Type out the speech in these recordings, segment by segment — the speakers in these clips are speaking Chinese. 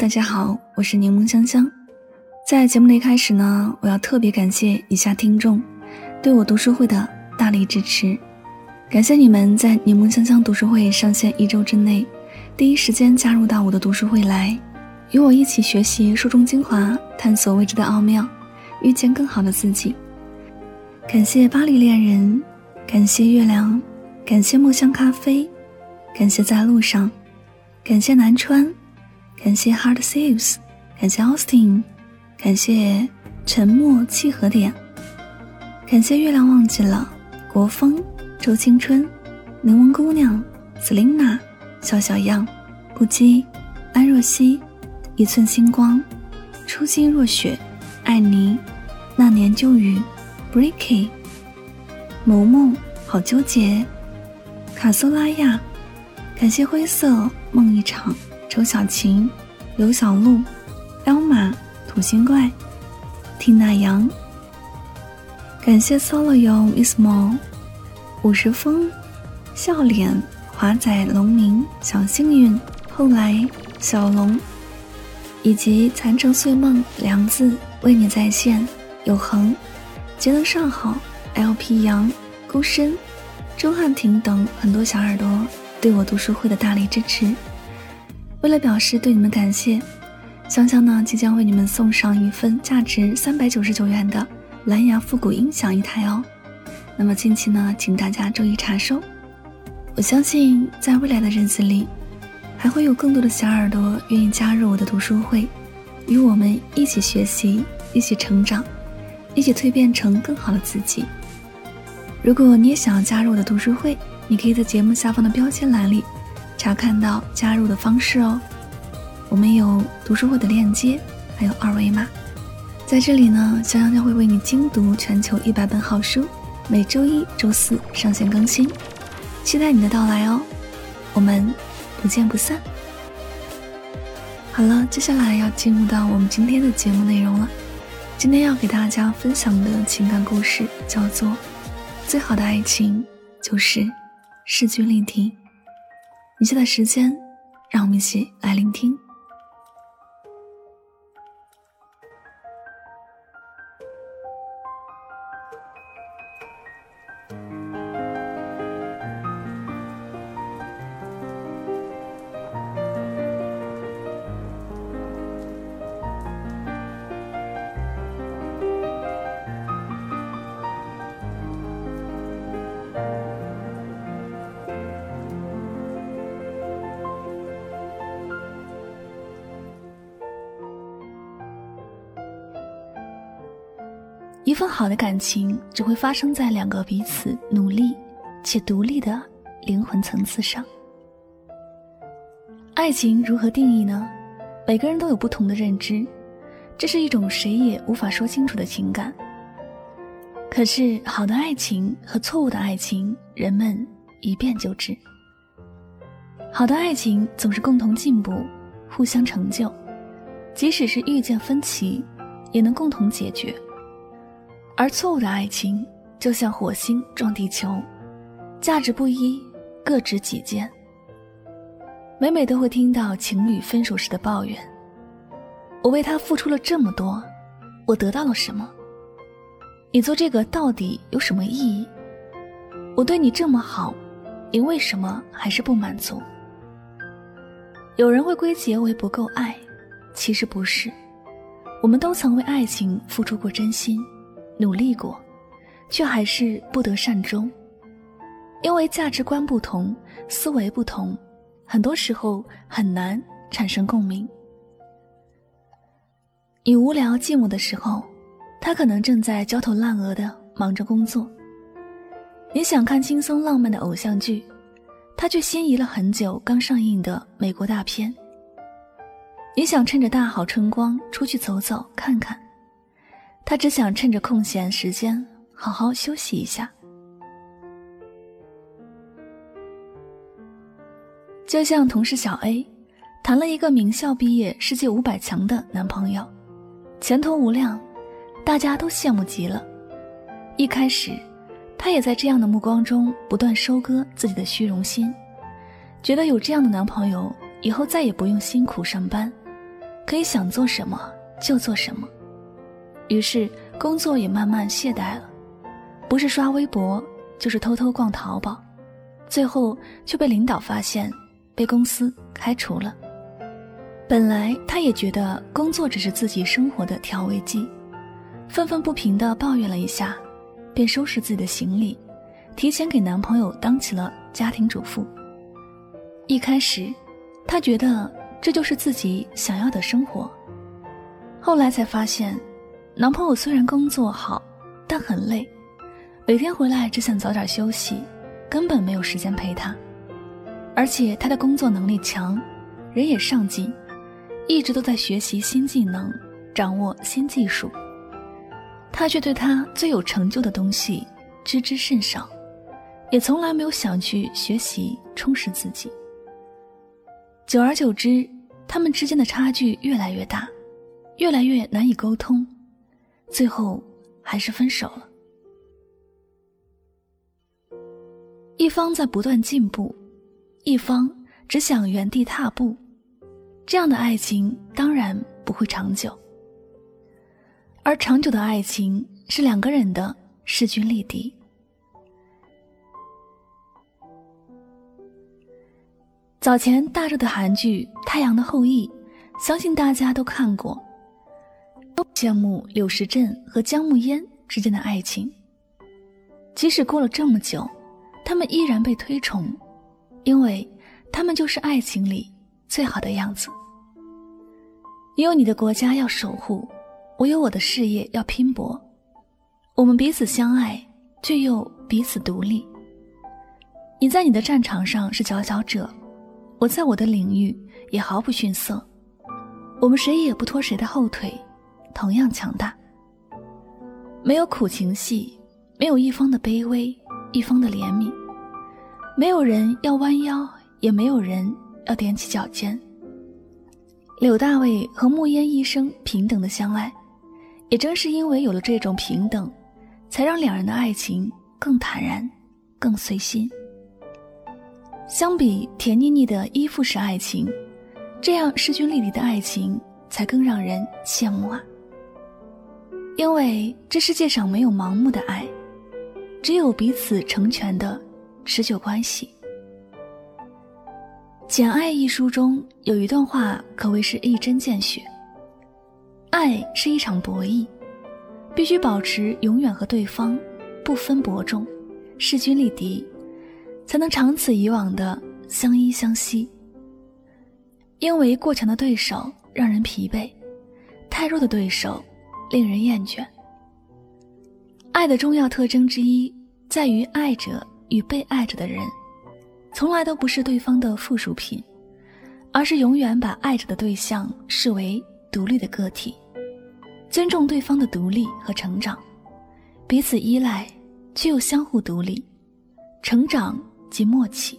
大家好，我是柠檬香香。在节目的一开始呢，我要特别感谢以下听众对我读书会的大力支持。感谢你们在柠檬香香读书会上线一周之内，第一时间加入到我的读书会来，与我一起学习书中精华，探索未知的奥妙，遇见更好的自己。感谢巴黎恋人，感谢月亮，感谢墨香咖啡，感谢在路上，感谢南川。感谢 Hard Saves，感谢 Austin，感谢沉默契合点，感谢月亮忘记了国风周青春柠檬姑娘 Selina 小小样不羁安若曦一寸星光初心若雪爱你那年旧雨 Breaky 萌萌好纠结卡索拉亚感谢灰色梦一场。周小晴、刘小璐、彪马、土星怪、听那阳，感谢 Solo Yo Miss Mo、五十风、笑脸、华仔、龙明、小幸运、后来、小龙，以及残城碎梦、梁子、为你在线、有恒、节能上好、LP 杨、孤身、周汉庭等很多小耳朵对我读书会的大力支持。为了表示对你们感谢，香香呢即将为你们送上一份价值三百九十九元的蓝牙复古音响一台哦。那么近期呢，请大家注意查收。我相信在未来的日子里，还会有更多的小耳朵愿意加入我的读书会，与我们一起学习，一起成长，一起蜕变成更好的自己。如果你也想要加入我的读书会，你可以在节目下方的标签栏里。查看到加入的方式哦，我们有读书会的链接，还有二维码。在这里呢，香香将会为你精读全球一百本好书，每周一、周四上线更新，期待你的到来哦。我们不见不散。好了，接下来要进入到我们今天的节目内容了。今天要给大家分享的情感故事叫做《最好的爱情就是势均力敌》。以下的时间，让我们一起来聆听。一份好的感情只会发生在两个彼此努力且独立的灵魂层次上。爱情如何定义呢？每个人都有不同的认知，这是一种谁也无法说清楚的情感。可是，好的爱情和错误的爱情，人们一辨就知。好的爱情总是共同进步，互相成就，即使是遇见分歧，也能共同解决。而错误的爱情就像火星撞地球，价值不一，各执己见。每每都会听到情侣分手时的抱怨：“我为他付出了这么多，我得到了什么？你做这个到底有什么意义？我对你这么好，你为什么还是不满足？”有人会归结为不够爱，其实不是，我们都曾为爱情付出过真心。努力过，却还是不得善终，因为价值观不同，思维不同，很多时候很难产生共鸣。你无聊寂寞的时候，他可能正在焦头烂额的忙着工作。你想看轻松浪漫的偶像剧，他却心仪了很久刚上映的美国大片。你想趁着大好春光出去走走看看，他只想趁着空闲时间好好休息一下。就像同事小 A，谈了一个名校毕业、世界五百强的男朋友，前途无量，大家都羡慕极了。一开始，她也在这样的目光中不断收割自己的虚荣心，觉得有这样的男朋友，以后再也不用辛苦上班，可以想做什么就做什么。于是工作也慢慢懈怠了，不是刷微博，就是偷偷逛淘宝，最后却被领导发现。被公司开除了。本来他也觉得工作只是自己生活的调味剂，愤愤不平地抱怨了一下，便收拾自己的行李，提前给男朋友当起了家庭主妇。一开始，她觉得这就是自己想要的生活。后来才发现，男朋友虽然工作好，但很累，每天回来只想早点休息，根本没有时间陪她。而且他的工作能力强，人也上进，一直都在学习新技能，掌握新技术。他却对他最有成就的东西知之甚少，也从来没有想去学习充实自己。久而久之，他们之间的差距越来越大，越来越难以沟通，最后还是分手了。一方在不断进步。一方只想原地踏步，这样的爱情当然不会长久。而长久的爱情是两个人的势均力敌。早前大热的韩剧《太阳的后裔》，相信大家都看过，羡慕柳时镇和姜暮烟之间的爱情。即使过了这么久，他们依然被推崇。因为，他们就是爱情里最好的样子。你有你的国家要守护，我有我的事业要拼搏。我们彼此相爱，却又彼此独立。你在你的战场上是佼佼者，我在我的领域也毫不逊色。我们谁也不拖谁的后腿，同样强大。没有苦情戏，没有一方的卑微，一方的怜悯。没有人要弯腰，也没有人要踮起脚尖。柳大卫和穆烟一生平等的相爱，也正是因为有了这种平等，才让两人的爱情更坦然，更随心。相比甜腻腻的依附式爱情，这样势均力敌的爱情才更让人羡慕啊！因为这世界上没有盲目的爱，只有彼此成全的。持久关系，《简爱》一书中有一段话可谓是一针见血：爱是一场博弈，必须保持永远和对方不分伯仲、势均力敌，才能长此以往的相依相惜。因为过强的对手让人疲惫，太弱的对手令人厌倦。爱的重要特征之一在于爱者。与被爱着的人，从来都不是对方的附属品，而是永远把爱着的对象视为独立的个体，尊重对方的独立和成长，彼此依赖却又相互独立，成长即默契，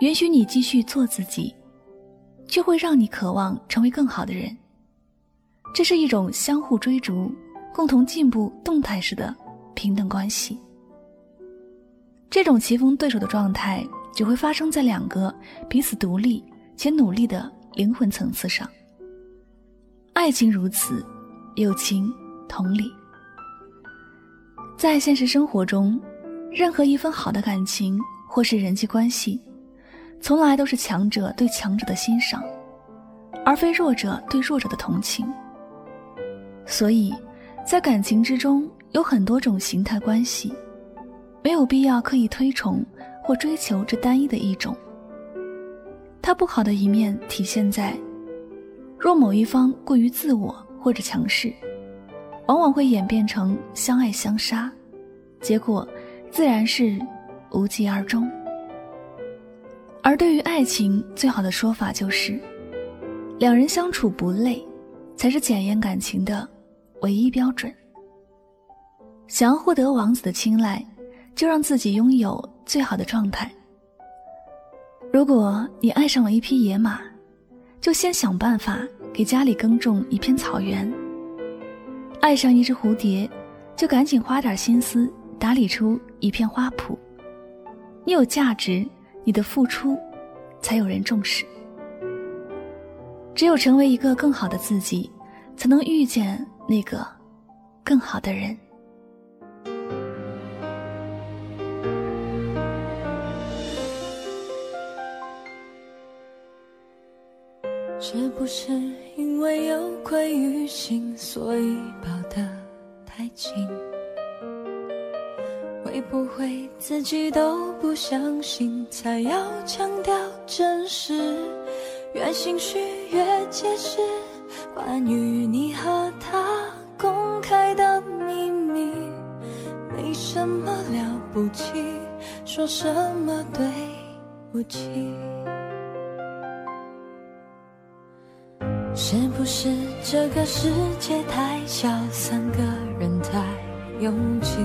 允许你继续做自己，就会让你渴望成为更好的人。这是一种相互追逐、共同进步、动态式的平等关系。这种棋逢对手的状态，只会发生在两个彼此独立且努力的灵魂层次上。爱情如此，友情同理。在现实生活中，任何一份好的感情或是人际关系，从来都是强者对强者的欣赏，而非弱者对弱者的同情。所以，在感情之中有很多种形态关系。没有必要刻意推崇或追求这单一的一种。它不好的一面体现在，若某一方过于自我或者强势，往往会演变成相爱相杀，结果自然是无疾而终。而对于爱情，最好的说法就是，两人相处不累，才是检验感情的唯一标准。想要获得王子的青睐，就让自己拥有最好的状态。如果你爱上了一匹野马，就先想办法给家里耕种一片草原。爱上一只蝴蝶，就赶紧花点心思打理出一片花圃。你有价值，你的付出才有人重视。只有成为一个更好的自己，才能遇见那个更好的人。是不是因为有愧于心，所以抱得太紧？会不会自己都不相信，才要强调真实？越心虚越解释，关于你和他什么了不起，说什么对不起？是不是这个世界太小，三个人太拥挤？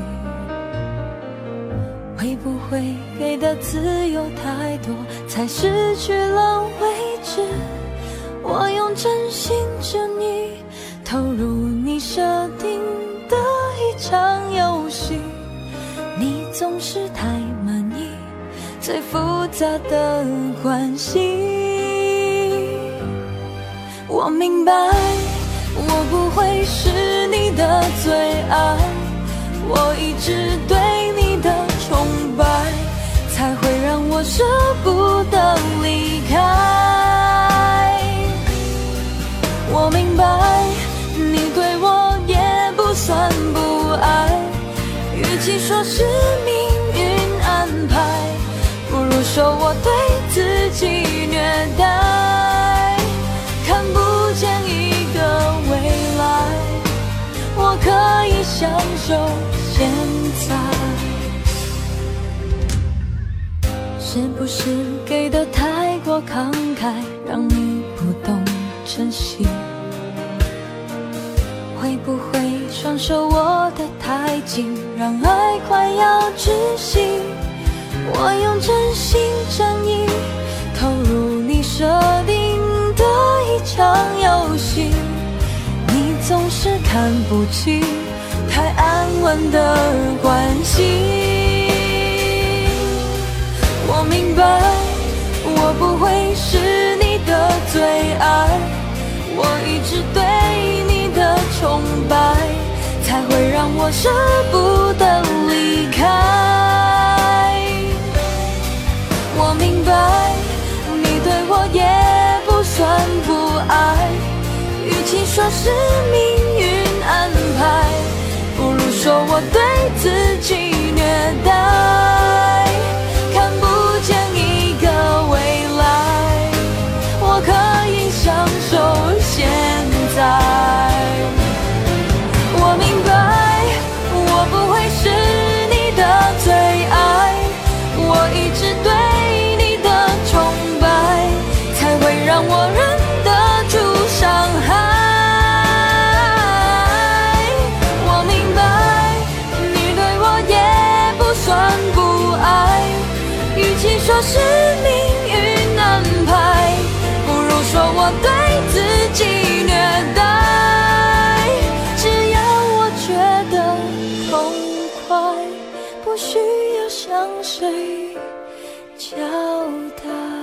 会不会给的自由太多，才失去了位置？我用真心真意投入你设定的一场游戏，总是太满意最复杂的关系。我明白，我不会是你的最爱，我一直对你的崇拜，才会让我舍不得离开。其说是命运安排，不如说我对自己虐待。看不见一个未来，我可以享受现在，是不是给的太过慷慨，让你不懂珍惜？会不会双手握得太紧，让爱快要窒息？我用真心真意投入你设定的一场游戏。你总是看不起太安稳的关系。我明白，我不会是你的最爱，我一直对你的崇拜，会让我舍不得离开。我明白，你对我也不算不爱。与其说是命爱，不需要向谁交代。